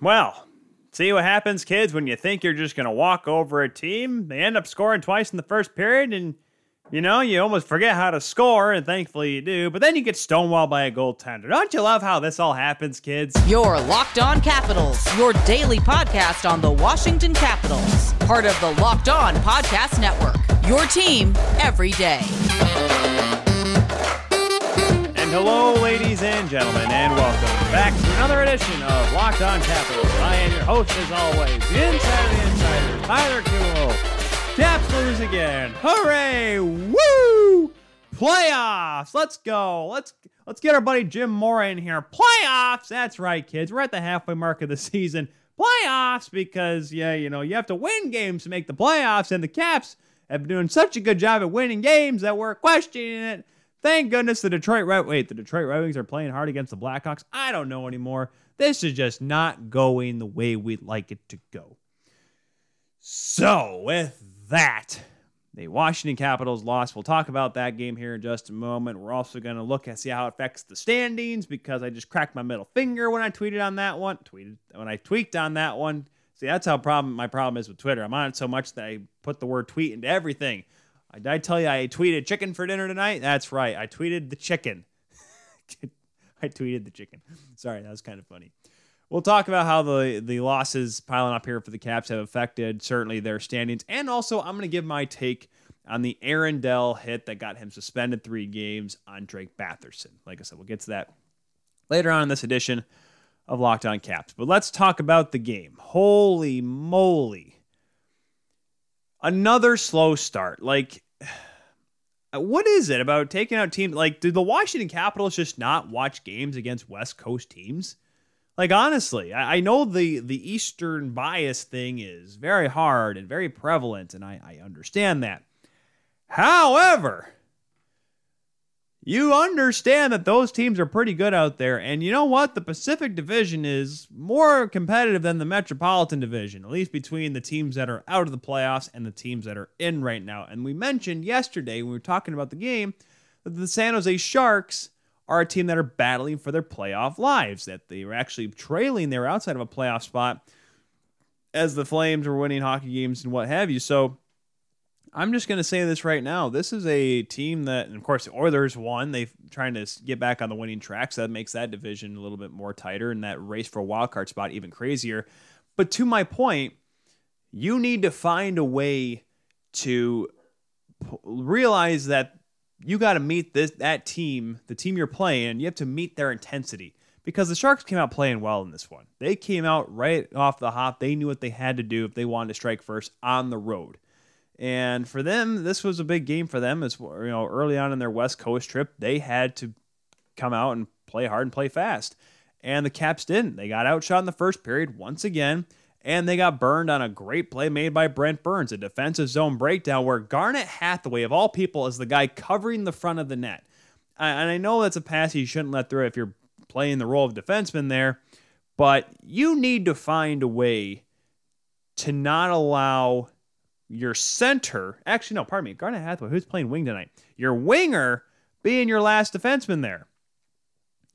Well, see what happens, kids, when you think you're just going to walk over a team. They end up scoring twice in the first period, and you know, you almost forget how to score, and thankfully you do, but then you get stonewalled by a goaltender. Don't you love how this all happens, kids? Your Locked On Capitals, your daily podcast on the Washington Capitals, part of the Locked On Podcast Network. Your team every day. And hello, ladies and gentlemen, and welcome back to another edition of Locked On Capitals. I am your host, as always, the Insider Insider, Tyler Kuhl. Caps lose again. Hooray! Woo! Playoffs. Let's go. Let's let's get our buddy Jim Mora in here. Playoffs. That's right, kids. We're at the halfway mark of the season. Playoffs because yeah, you know, you have to win games to make the playoffs and the Caps have been doing such a good job at winning games that we're questioning it. Thank goodness the Detroit Red wait, the Detroit Red Wings are playing hard against the Blackhawks. I don't know anymore. This is just not going the way we'd like it to go. So, with that. The Washington Capitals lost. We'll talk about that game here in just a moment. We're also going to look and see how it affects the standings because I just cracked my middle finger when I tweeted on that one. Tweeted when I tweaked on that one. See, that's how problem my problem is with Twitter. I'm on it so much that I put the word tweet into everything. I, did I tell you I tweeted chicken for dinner tonight? That's right. I tweeted the chicken. I tweeted the chicken. Sorry, that was kind of funny. We'll talk about how the the losses piling up here for the Caps have affected certainly their standings, and also I'm going to give my take on the Aaron Dell hit that got him suspended three games on Drake Batherson. Like I said, we'll get to that later on in this edition of Locked On Caps. But let's talk about the game. Holy moly! Another slow start. Like. What is it about taking out teams? Like, do the Washington Capitals just not watch games against West Coast teams? Like honestly, I, I, know the the Eastern bias thing is very hard and very prevalent, and I, I understand that. However, you understand that those teams are pretty good out there, and you know what? The Pacific Division is more competitive than the Metropolitan Division, at least between the teams that are out of the playoffs and the teams that are in right now. And we mentioned yesterday when we were talking about the game that the San Jose Sharks are a team that are battling for their playoff lives, that they were actually trailing, they were outside of a playoff spot as the Flames were winning hockey games and what have you. So I'm just going to say this right now. This is a team that, and of course, the Oilers won. They're trying to get back on the winning track, so that makes that division a little bit more tighter and that race for a wild card spot even crazier. But to my point, you need to find a way to realize that you got to meet this that team, the team you're playing. You have to meet their intensity because the Sharks came out playing well in this one. They came out right off the hop. They knew what they had to do if they wanted to strike first on the road. And for them, this was a big game for them. As you know, early on in their West Coast trip, they had to come out and play hard and play fast. And the Caps didn't. They got outshot in the first period once again and they got burned on a great play made by Brent Burns, a defensive zone breakdown where Garnet Hathaway, of all people, is the guy covering the front of the net. And I know that's a pass you shouldn't let through if you're playing the role of defenseman there, but you need to find a way to not allow your center, actually, no, pardon me, Garnet Hathaway, who's playing wing tonight, your winger being your last defenseman there.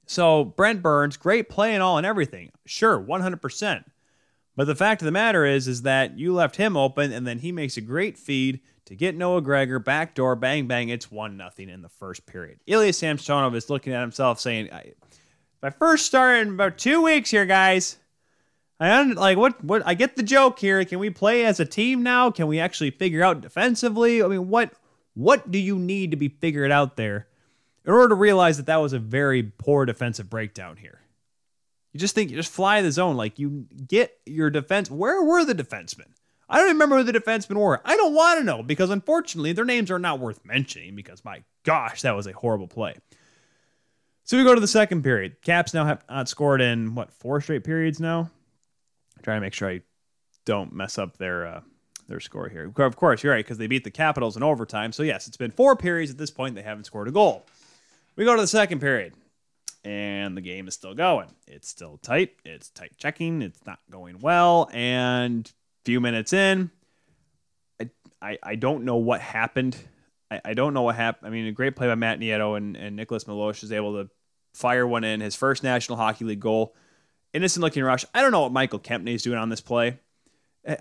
So Brent Burns, great play and all and everything. Sure, 100%. But the fact of the matter is, is that you left him open, and then he makes a great feed to get Noah Gregor backdoor, bang bang. It's one nothing in the first period. Ilya Samsonov is looking at himself, saying, "If I first started in about two weeks here, guys, I like what what I get the joke here. Can we play as a team now? Can we actually figure out defensively? I mean, what what do you need to be figured out there in order to realize that that was a very poor defensive breakdown here?" You just think you just fly the zone. Like you get your defense. Where were the defensemen? I don't remember who the defensemen were. I don't want to know because unfortunately their names are not worth mentioning because my gosh, that was a horrible play. So we go to the second period. Caps now have not scored in what four straight periods now. Trying to make sure I don't mess up their uh, their score here. Of course, you're right because they beat the Capitals in overtime. So yes, it's been four periods at this point. They haven't scored a goal. We go to the second period and the game is still going. It's still tight. It's tight checking. It's not going well. And a few minutes in, I, I, I don't know what happened. I, I don't know what happened. I mean, a great play by Matt Nieto and, and Nicolas Meloche is able to fire one in, his first National Hockey League goal. Innocent looking rush. I don't know what Michael Kempny is doing on this play.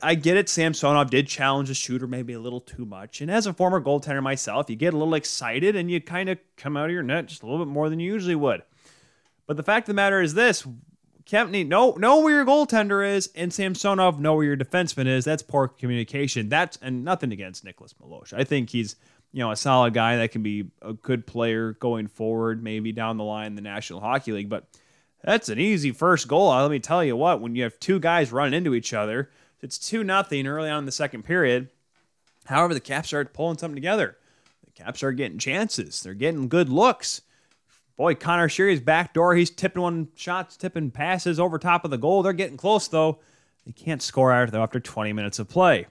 I get it. Samsonov did challenge the shooter maybe a little too much. And as a former goaltender myself, you get a little excited and you kind of come out of your net just a little bit more than you usually would. But the fact of the matter is this Kempny, know, know where your goaltender is, and Samsonov, know where your defenseman is. That's poor communication. That's and nothing against Nicolas Meloche. I think he's you know a solid guy that can be a good player going forward, maybe down the line in the National Hockey League. But that's an easy first goal. Uh, let me tell you what, when you have two guys running into each other it's 2 nothing early on in the second period. However, the Caps start pulling something together. The Caps are getting chances. They're getting good looks. Boy, Conor Sheary's back door. He's tipping one shots, tipping passes over top of the goal. They're getting close though. They can't score though after 20 minutes of play.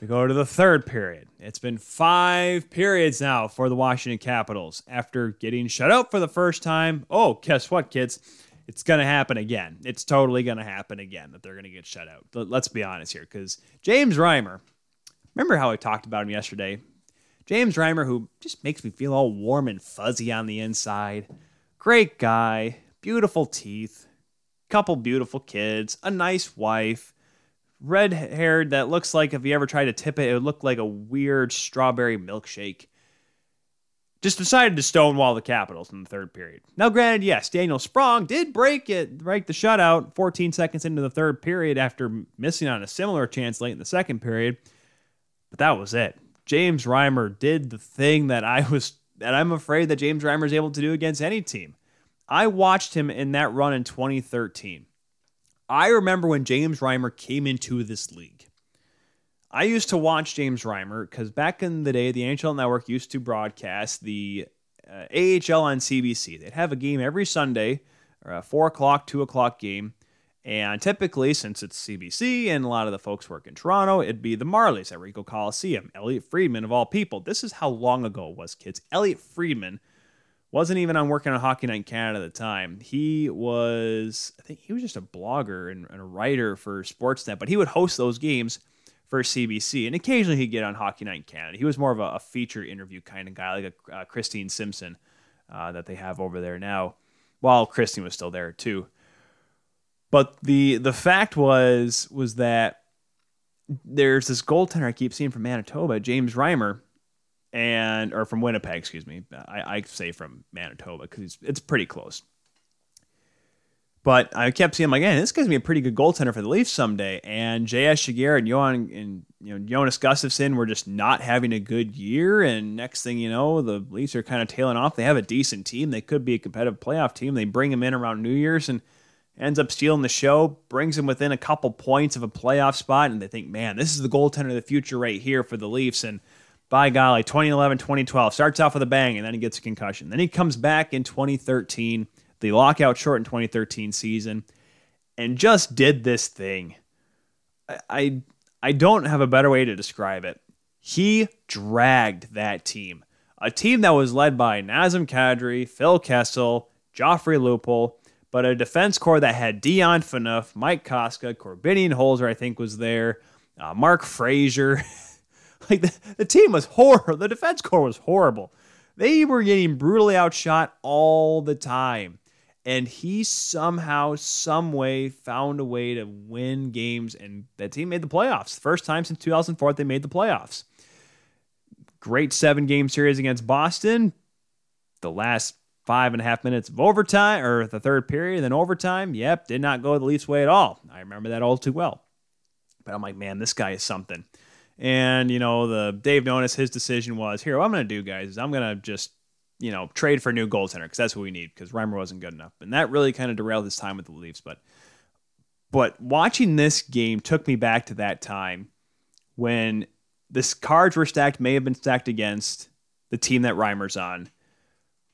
We go to the third period. It's been five periods now for the Washington Capitals after getting shut out for the first time. Oh, guess what, kids? it's going to happen again. It's totally going to happen again that they're going to get shut out. Let's be honest here because James Reimer, remember how I talked about him yesterday? James Reimer, who just makes me feel all warm and fuzzy on the inside. Great guy, beautiful teeth, couple beautiful kids, a nice wife, red haired that looks like if you ever tried to tip it, it would look like a weird strawberry milkshake just decided to stonewall the Capitals in the third period. Now, granted, yes, Daniel Sprong did break it, break the shutout 14 seconds into the third period after missing on a similar chance late in the second period. But that was it. James Reimer did the thing that I was that I'm afraid that James Reimer is able to do against any team. I watched him in that run in 2013. I remember when James Reimer came into this league. I used to watch James Reimer because back in the day, the NHL Network used to broadcast the uh, AHL on CBC. They'd have a game every Sunday, or a four o'clock, two o'clock game. And typically, since it's CBC and a lot of the folks work in Toronto, it'd be the Marlies at Ricoh Coliseum. Elliot Friedman, of all people. This is how long ago it was, kids. Elliot Friedman wasn't even on working on Hockey Night in Canada at the time. He was, I think he was just a blogger and, and a writer for Sportsnet, but he would host those games for CBC, and occasionally he'd get on Hockey Night in Canada. He was more of a, a feature interview kind of guy, like a uh, Christine Simpson uh, that they have over there now. While Christine was still there too, but the the fact was was that there's this goaltender I keep seeing from Manitoba, James Reimer, and or from Winnipeg, excuse me. I, I say from Manitoba because it's pretty close. But I kept seeing like, man, this guy's gonna be a pretty good goaltender for the Leafs someday. And J.S. Giguere and Johan and you know Jonas Gustavsson were just not having a good year. And next thing you know, the Leafs are kind of tailing off. They have a decent team. They could be a competitive playoff team. They bring him in around New Year's and ends up stealing the show, brings him within a couple points of a playoff spot, and they think, man, this is the goaltender of the future right here for the Leafs. And by golly, 2011, 2012 starts off with a bang, and then he gets a concussion. Then he comes back in 2013 the lockout short in 2013 season and just did this thing. I, I, I don't have a better way to describe it. He dragged that team. A team that was led by Nazem Kadri, Phil Kessel, Joffrey Lupul, but a defense core that had Dion Phaneuf, Mike Kostka, Korbinian Holzer, I think, was there, uh, Mark Fraser. like the, the team was horrible. The defense core was horrible. They were getting brutally outshot all the time and he somehow, some way, found a way to win games, and that team made the playoffs. First time since 2004 they made the playoffs. Great seven game series against Boston. The last five and a half minutes of overtime, or the third period, then overtime, yep, did not go the Leafs' way at all. I remember that all too well. But I'm like, man, this guy is something. And, you know, the Dave Nonis, his decision was here, what I'm going to do, guys, is I'm going to just you know, trade for a new goaltender because that's what we need because Reimer wasn't good enough. And that really kind of derailed his time with the Leafs. But but watching this game took me back to that time when this cards were stacked, may have been stacked against the team that Reimer's on.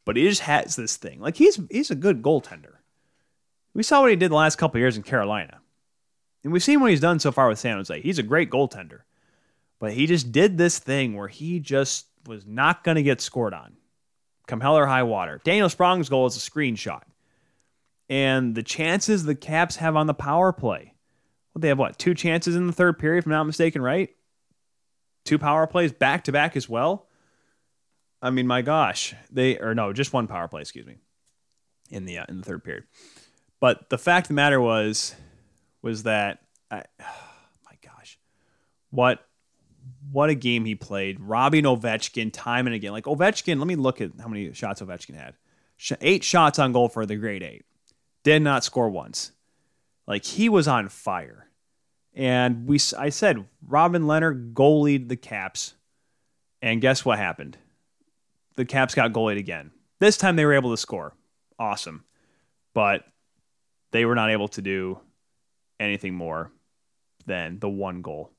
But he just has this thing. Like he's he's a good goaltender. We saw what he did the last couple years in Carolina. And we've seen what he's done so far with San Jose. He's a great goaltender. But he just did this thing where he just was not going to get scored on come hell or high water. Daniel Sprong's goal is a screenshot. And the chances the Caps have on the power play. Well, they have what, two chances in the third period, if I'm not mistaken, right? Two power plays back to back as well. I mean, my gosh, they or no, just one power play, excuse me, in the uh, in the third period. But the fact of the matter was, was that, I, oh my gosh, what what a game he played, robbing Ovechkin time and again. Like Ovechkin, let me look at how many shots Ovechkin had. Eight shots on goal for the grade eight. Did not score once. Like he was on fire. And we, I said, Robin Lehner goalied the Caps. And guess what happened? The Caps got goalied again. This time they were able to score. Awesome. But they were not able to do anything more than the one goal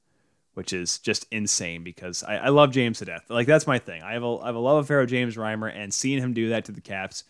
which is just insane because I, I, love James to death. Like that's my thing. I have a I have a love affair with James Reimer, and seeing him do that to the Caps,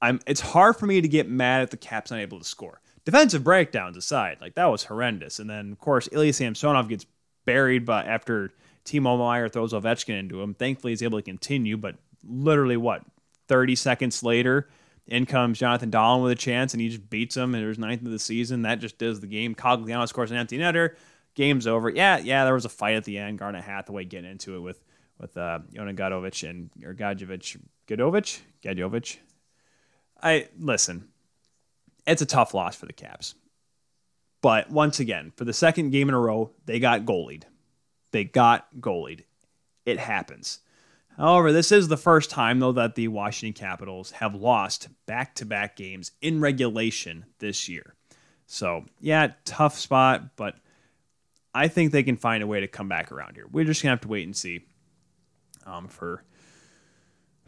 I'm it's hard for me to get mad at the Caps unable to score. Defensive breakdowns aside, like that was horrendous. And then of course Ilya Samsonov gets buried, but after Timo Meier throws Ovechkin into him, thankfully he's able to continue. But literally, what 30 seconds later, in comes Jonathan Dahlen with a chance, and he just beats him. And it was ninth of the season. That just does the game. Cogliano scores an empty netter game's over. Yeah, yeah, there was a fight at the end. Garnet Hathaway getting into it with with uh, Yona Godovic and or Gadjovic, Godovic, Gadjovic. I listen. It's a tough loss for the Caps, but once again, for the second game in a row, they got goalied. They got goalied. It happens. However, this is the first time, though, that the Washington Capitals have lost back to back games in regulation this year. So, yeah, tough spot, but I think they can find a way to come back around here. We're just gonna have to wait and see. Um, for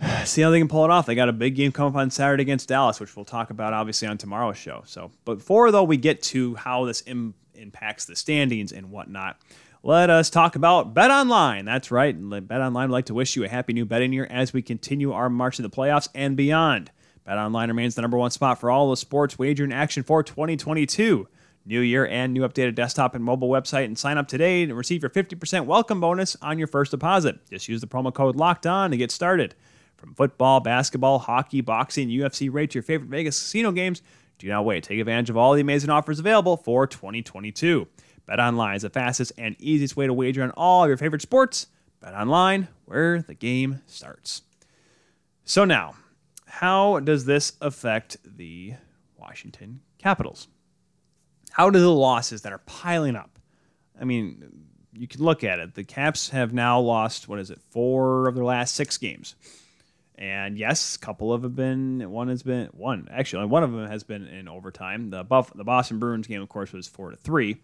see how they can pull it off. They got a big game coming up on Saturday against Dallas, which we'll talk about obviously on tomorrow's show. So, but before though we get to how this Im- impacts the standings and whatnot, let us talk about Bet Online. That's right, Bet Online would like to wish you a happy new betting year as we continue our march to the playoffs and beyond. Bet Online remains the number one spot for all the sports wagering action for 2022 new year and new updated desktop and mobile website and sign up today and receive your 50% welcome bonus on your first deposit. Just use the promo code locked on to get started. From football, basketball, hockey, boxing, UFC, rate to your favorite Vegas casino games. Do not wait. Take advantage of all the amazing offers available for 2022. Bet online is the fastest and easiest way to wager on all of your favorite sports. Bet online, where the game starts. So now, how does this affect the Washington Capitals? How do the losses that are piling up? I mean, you can look at it. The Caps have now lost what is it, four of their last six games, and yes, a couple of have been. One has been one actually. One of them has been in overtime. The Buff, the Boston Bruins game, of course, was four to three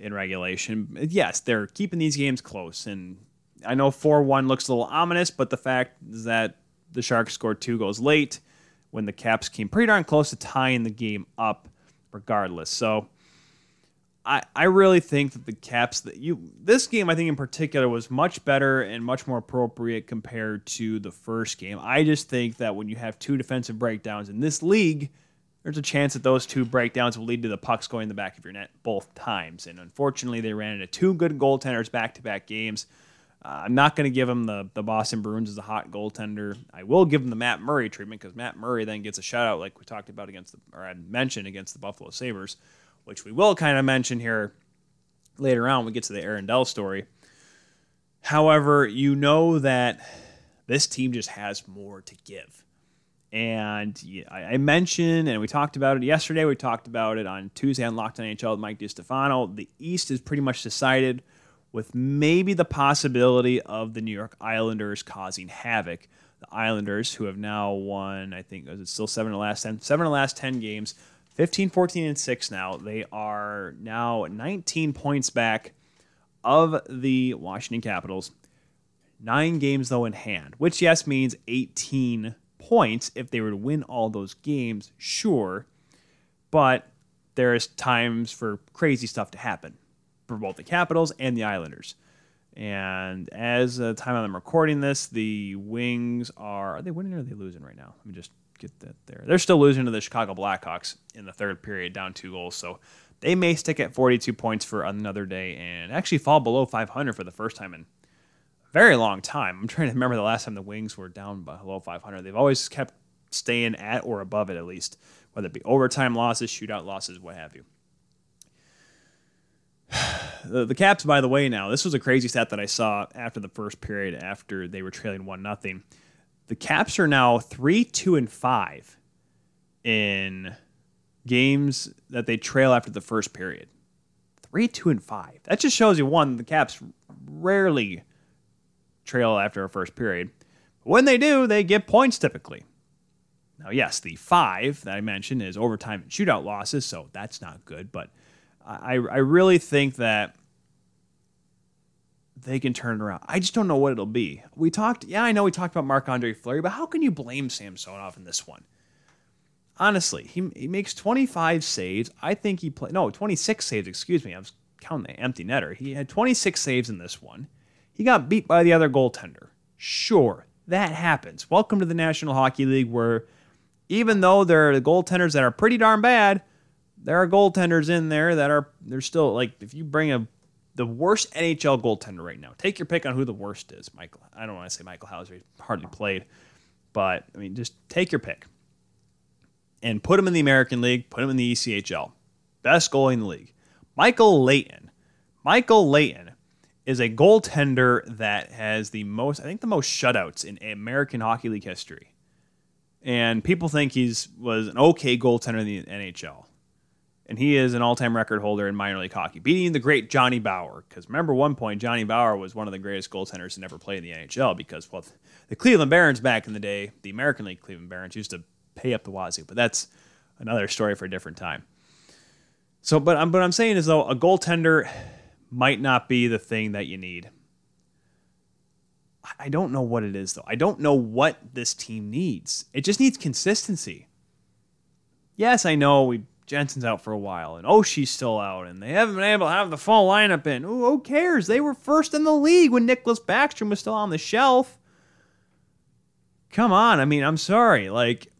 in regulation. Yes, they're keeping these games close, and I know four one looks a little ominous, but the fact is that the Sharks scored two goals late when the Caps came pretty darn close to tying the game up, regardless. So I, I really think that the Caps that you this game I think in particular was much better and much more appropriate compared to the first game. I just think that when you have two defensive breakdowns in this league, there's a chance that those two breakdowns will lead to the pucks going in the back of your net both times. And unfortunately, they ran into two good goaltenders back to back games. Uh, I'm not going to give them the, the Boston Bruins as a hot goaltender. I will give them the Matt Murray treatment because Matt Murray then gets a shutout, like we talked about against the, or I mentioned against the Buffalo Sabres which we will kind of mention here later on when we get to the Aaron Dell story. However, you know that this team just has more to give. And I mentioned, and we talked about it yesterday. We talked about it on Tuesday on Locked on NHL with Mike DiStefano. The East is pretty much decided, with maybe the possibility of the New York Islanders causing havoc. The Islanders, who have now won, I think, is it still seven of the last ten? Seven of the last ten games 15, 14, and 6 now. They are now 19 points back of the Washington Capitals. Nine games, though, in hand, which, yes, means 18 points if they were to win all those games, sure. But there's times for crazy stuff to happen for both the Capitals and the Islanders. And as the time I'm recording this, the Wings are are they winning or are they losing right now? Let me just get that there. They're still losing to the Chicago Blackhawks in the third period, down two goals. So they may stick at 42 points for another day and actually fall below 500 for the first time in a very long time. I'm trying to remember the last time the Wings were down below 500. They've always kept staying at or above it at least, whether it be overtime losses, shootout losses, what have you. The, the Caps, by the way, now this was a crazy stat that I saw after the first period, after they were trailing one nothing. The Caps are now three, two, and five in games that they trail after the first period. Three, two, and five. That just shows you one, the Caps rarely trail after a first period. But when they do, they get points typically. Now, yes, the five that I mentioned is overtime and shootout losses, so that's not good. But I, I really think that they can turn it around. I just don't know what it'll be. We talked, yeah, I know we talked about Marc Andre Fleury, but how can you blame Samsonov in this one? Honestly, he, he makes 25 saves. I think he played, no, 26 saves, excuse me. I was counting the empty netter. He had 26 saves in this one. He got beat by the other goaltender. Sure, that happens. Welcome to the National Hockey League where even though there are goaltenders that are pretty darn bad, there are goaltenders in there that are they're still like if you bring a the worst NHL goaltender right now, take your pick on who the worst is. Michael, I don't want to say Michael Houser, he hardly played, but I mean just take your pick and put him in the American League, put him in the ECHL. Best goalie in the league. Michael Leighton. Michael Leighton is a goaltender that has the most, I think, the most shutouts in American Hockey League history and people think he's was an okay goaltender in the NHL. And he is an all-time record holder in minor league hockey, beating the great Johnny Bower. Because remember, one point Johnny Bower was one of the greatest goaltenders to never play in the NHL. Because well, the Cleveland Barons back in the day, the American League Cleveland Barons used to pay up the wazoo. But that's another story for a different time. So, but I'm, but I'm saying is though a goaltender might not be the thing that you need. I don't know what it is though. I don't know what this team needs. It just needs consistency. Yes, I know we Jensen's out for a while and oh she's still out and they haven't been able to have the full lineup in. Ooh, who cares? They were first in the league when Nicklas Backstrom was still on the shelf. Come on, I mean, I'm sorry. Like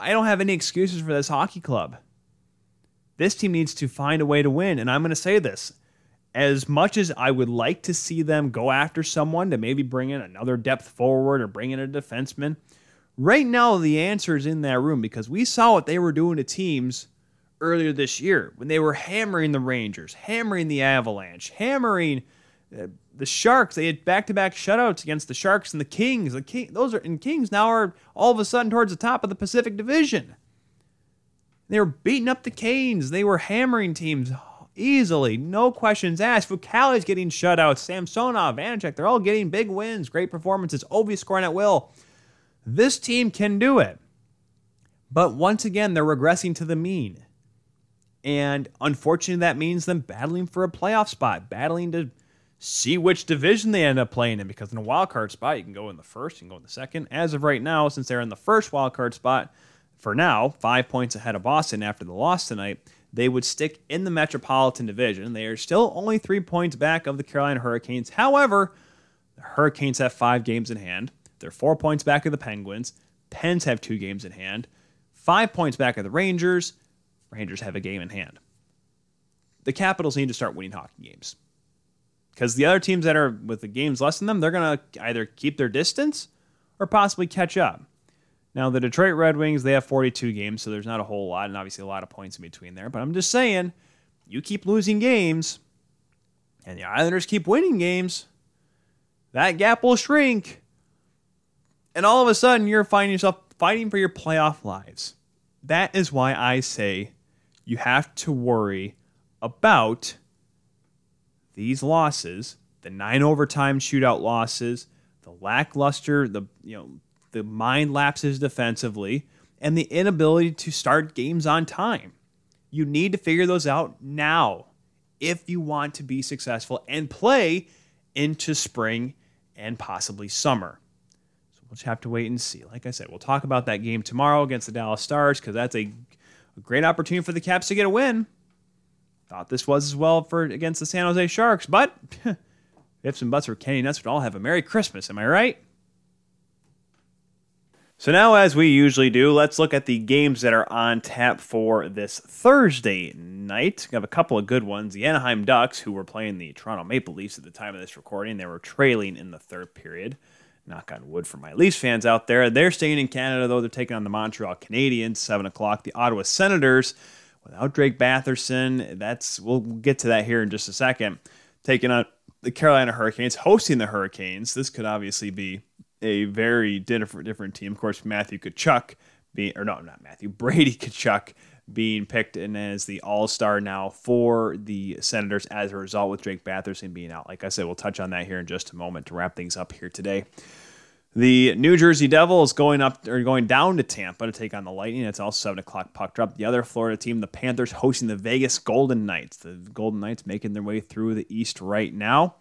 I don't have any excuses for this hockey club. This team needs to find a way to win, and I'm going to say this as much as I would like to see them go after someone to maybe bring in another depth forward or bring in a defenseman, right now the answer is in that room because we saw what they were doing to teams earlier this year when they were hammering the Rangers, hammering the Avalanche, hammering uh, the Sharks. They had back-to-back shutouts against the Sharks and the Kings. The King, those are and Kings now are all of a sudden towards the top of the Pacific Division. They were beating up the Canes. They were hammering teams easily, no questions asked. Fucale's getting shutouts. Samsonov, Vanecek, they're all getting big wins, great performances. Ovi scoring at will. This team can do it. But once again, they're regressing to the mean. And unfortunately, that means them battling for a playoff spot, battling to see which division they end up playing in. Because in a wild card spot, you can go in the first, you can go in the second. As of right now, since they're in the first wild card spot, for now, five points ahead of Boston after the loss tonight, they would stick in the Metropolitan Division. They are still only three points back of the Carolina Hurricanes. However, the Hurricanes have five games in hand. They're four points back of the Penguins. Pens have two games in hand. Five points back of the Rangers. Rangers have a game in hand. The Capitals need to start winning hockey games. Because the other teams that are with the games less than them, they're going to either keep their distance or possibly catch up. Now, the Detroit Red Wings, they have 42 games, so there's not a whole lot, and obviously a lot of points in between there. But I'm just saying, you keep losing games, and the Islanders keep winning games, that gap will shrink. And all of a sudden, you're finding yourself fighting for your playoff lives. That is why I say you have to worry about these losses, the nine overtime shootout losses, the lackluster, the you know the mind lapses defensively, and the inability to start games on time. You need to figure those out now if you want to be successful and play into spring and possibly summer. We'll just have to wait and see. Like I said, we'll talk about that game tomorrow against the Dallas Stars because that's a, a, great opportunity for the Caps to get a win. Thought this was as well for against the San Jose Sharks, but ifs and buts for Kenny Nuts would all have a Merry Christmas. Am I right? So now, as we usually do, let's look at the games that are on tap for this Thursday night. We have a couple of good ones. The Anaheim Ducks, who were playing the Toronto Maple Leafs at the time of this recording, they were trailing in the third period. Knock on wood for my Leafs fans out there. They're staying in Canada, though. They're taking on the Montreal Canadiens, 7 o'clock. The Ottawa Senators, without Drake Batherson, that's we'll get to that here in just a second. Taking on the Carolina Hurricanes, hosting the Hurricanes. This could obviously be a very different different team. Of course, Matthew Tkachuk being, or no, not Matthew, Brady Tkachuk being picked in as the All Star now for the Senators as a result with Drake Batherson being out. Like I said, we'll touch on that here in just a moment to wrap things up here today. The New Jersey Devils going up or going down to Tampa to take on the Lightning. It's also seven o'clock puck drop. The other Florida team, the Panthers, hosting the Vegas Golden Knights. The Golden Knights making their way through the East right now.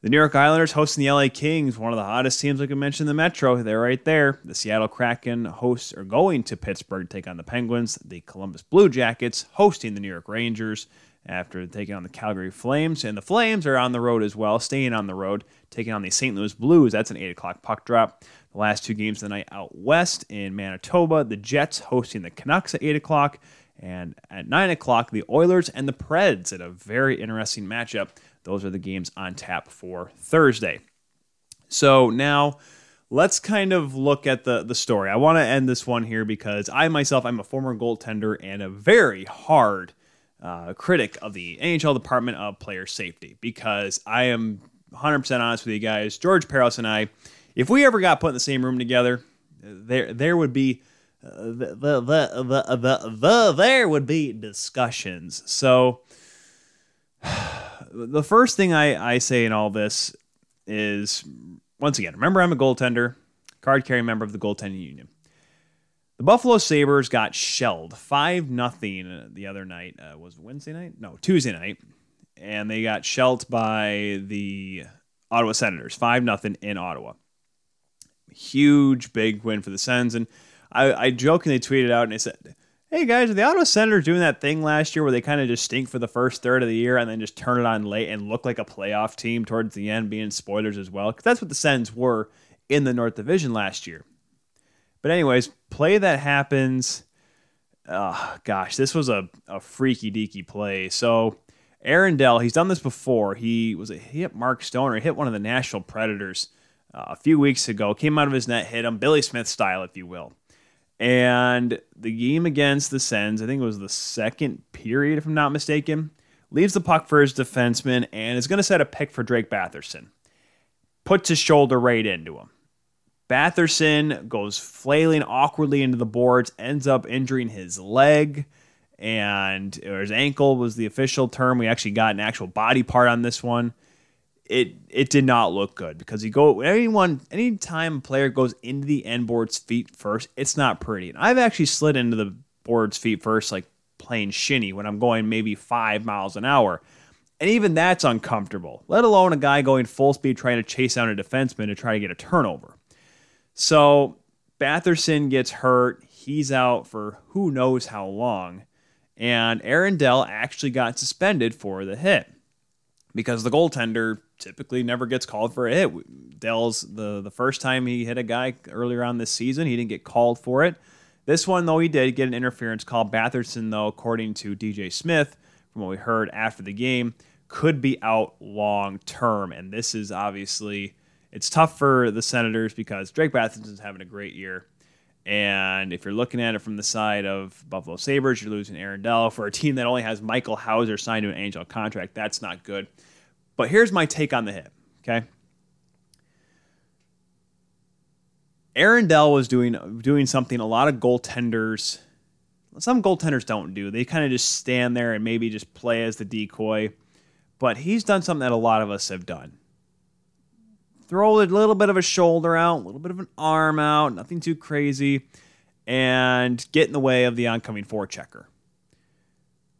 The New York Islanders hosting the LA Kings, one of the hottest teams like I mentioned the Metro. They're right there. The Seattle Kraken hosts are going to Pittsburgh to take on the Penguins. The Columbus Blue Jackets hosting the New York Rangers after taking on the Calgary Flames. And the Flames are on the road as well, staying on the road, taking on the St. Louis Blues. That's an 8 o'clock puck drop. The last two games of the night out west in Manitoba, the Jets hosting the Canucks at 8 o'clock. And at 9 o'clock, the Oilers and the Preds at a very interesting matchup. Those are the games on tap for Thursday. So now let's kind of look at the, the story. I want to end this one here because I myself, I'm a former goaltender and a very hard uh, critic of the NHL Department of Player Safety because I am 100% honest with you guys. George Parros and I, if we ever got put in the same room together, there there would be uh, the, the, the, the, the, the, there would be discussions. So the first thing I, I say in all this is once again, remember I'm a goaltender, card carrying member of the goaltending union. The Buffalo Sabres got shelled 5 nothing the other night. Uh, was Wednesday night? No, Tuesday night. And they got shelled by the Ottawa Senators 5 nothing in Ottawa. Huge, big win for the Sens. And I, I jokingly tweeted out and I said, Hey guys, are the Ottawa Senators doing that thing last year where they kind of just stink for the first third of the year and then just turn it on late and look like a playoff team towards the end, being spoilers as well? Because that's what the Sens were in the North Division last year. But anyways, play that happens. Oh, gosh, this was a, a freaky deaky play. So Aaron Dell, he's done this before. He was a hit Mark Stoner, hit one of the Nashville Predators uh, a few weeks ago. Came out of his net, hit him, Billy Smith style, if you will. And the game against the Sens, I think it was the second period, if I'm not mistaken, leaves the puck for his defenseman and is going to set a pick for Drake Batherson. Puts his shoulder right into him. Batherson goes flailing awkwardly into the boards, ends up injuring his leg and or his ankle was the official term. We actually got an actual body part on this one. It it did not look good because you go anyone anytime a player goes into the end board's feet first, it's not pretty. And I've actually slid into the board's feet first, like playing shinny when I'm going maybe five miles an hour. And even that's uncomfortable, let alone a guy going full speed trying to chase down a defenseman to try to get a turnover. So Batherson gets hurt. He's out for who knows how long. And Aaron Dell actually got suspended for the hit because the goaltender typically never gets called for a hit. Dell's the, the first time he hit a guy earlier on this season, he didn't get called for it. This one, though, he did get an interference call. Batherson, though, according to DJ Smith, from what we heard after the game, could be out long term. And this is obviously it's tough for the Senators because Drake Batherson's having a great year. And if you're looking at it from the side of Buffalo Sabres, you're losing Aaron Dell for a team that only has Michael Houser signed to an angel contract. That's not good. But here's my take on the hit, okay? Aaron Dell was doing doing something a lot of goaltenders some goaltenders don't do. They kind of just stand there and maybe just play as the decoy. But he's done something that a lot of us have done throw a little bit of a shoulder out, a little bit of an arm out, nothing too crazy, and get in the way of the oncoming forechecker.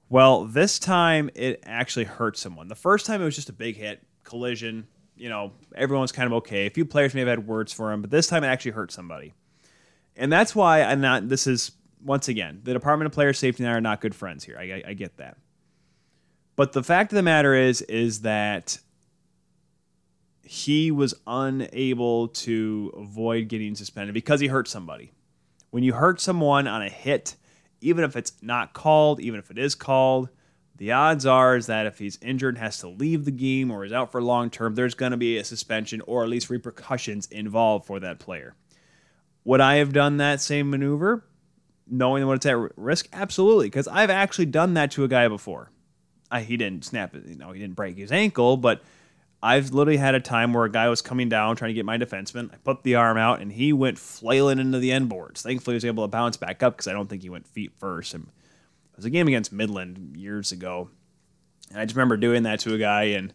Well, this time it actually hurt someone. The first time it was just a big hit, collision. You know, everyone's kind of okay. A few players may have had words for him, but this time it actually hurt somebody. And that's why I'm not, this is, once again, the Department of Player Safety and I are not good friends here. I, I, I get that. But the fact of the matter is, is that he was unable to avoid getting suspended because he hurt somebody. When you hurt someone on a hit, even if it's not called, even if it is called, the odds are is that if he's injured and has to leave the game or is out for long term, there's going to be a suspension or at least repercussions involved for that player. Would I have done that same maneuver, knowing what it's at risk? Absolutely, because I've actually done that to a guy before. I, he didn't snap it, you know, he didn't break his ankle, but I've literally had a time where a guy was coming down trying to get my defenseman. I put the arm out and he went flailing into the end boards. Thankfully, he was able to bounce back up because I don't think he went feet first. And it was a game against Midland years ago. And I just remember doing that to a guy and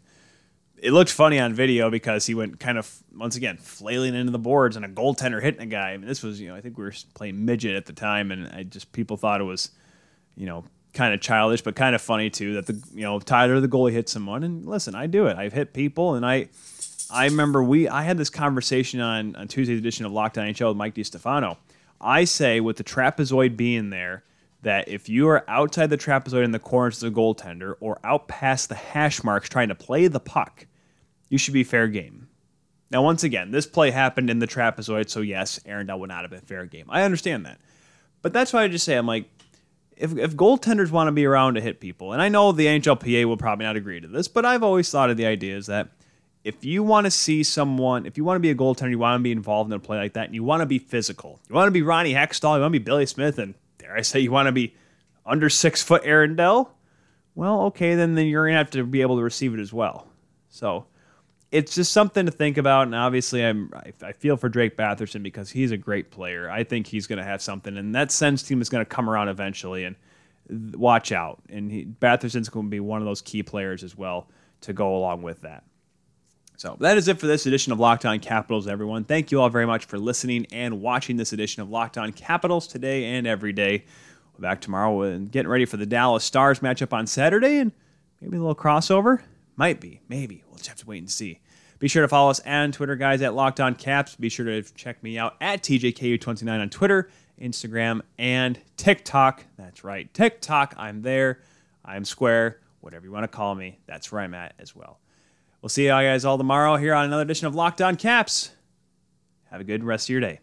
it looked funny on video because he went kind of once again flailing into the boards and a goaltender hitting a guy. I mean, this was you know I think we were playing midget at the time, and I just people thought it was you know kind of childish, but kind of funny too that the you know Tyler the goalie hit someone. And listen, I do it. I've hit people, and I I remember we I had this conversation on on Tuesday's edition of Locked On NHL with Mike DiStefano. I say with the trapezoid being there that if you are outside the trapezoid in the corners as a goaltender or out past the hash marks trying to play the puck, you should be fair game. Now, once again, this play happened in the trapezoid, so yes, Aaron Dell would not have been fair game. I understand that. But that's why I just say, I'm like, if, if goaltenders want to be around to hit people, and I know the NHLPA will probably not agree to this, but I've always thought of the idea is that if you want to see someone, if you want to be a goaltender, you want to be involved in a play like that, and you want to be physical, you want to be Ronnie Hextall, you want to be Billy Smith, and dare I say, you want to be under six foot Aaron well, okay, then, then you're going to have to be able to receive it as well. So it's just something to think about. And obviously, I'm I feel for Drake Batherson because he's a great player. I think he's going to have something, and that Sens team is going to come around eventually. And watch out. And he, Batherson's going to be one of those key players as well to go along with that. So that is it for this edition of Locked On Capitals, everyone. Thank you all very much for listening and watching this edition of Locked On Capitals today and every day. We're back tomorrow and getting ready for the Dallas Stars matchup on Saturday and maybe a little crossover. Might be, maybe. We'll just have to wait and see. Be sure to follow us on Twitter, guys, at Locked On Caps. Be sure to check me out at TJKU29 on Twitter, Instagram, and TikTok. That's right, TikTok. I'm there. I'm square. Whatever you want to call me, that's where I'm at as well. We'll see you guys all tomorrow here on another edition of Locked On Caps. Have a good rest of your day.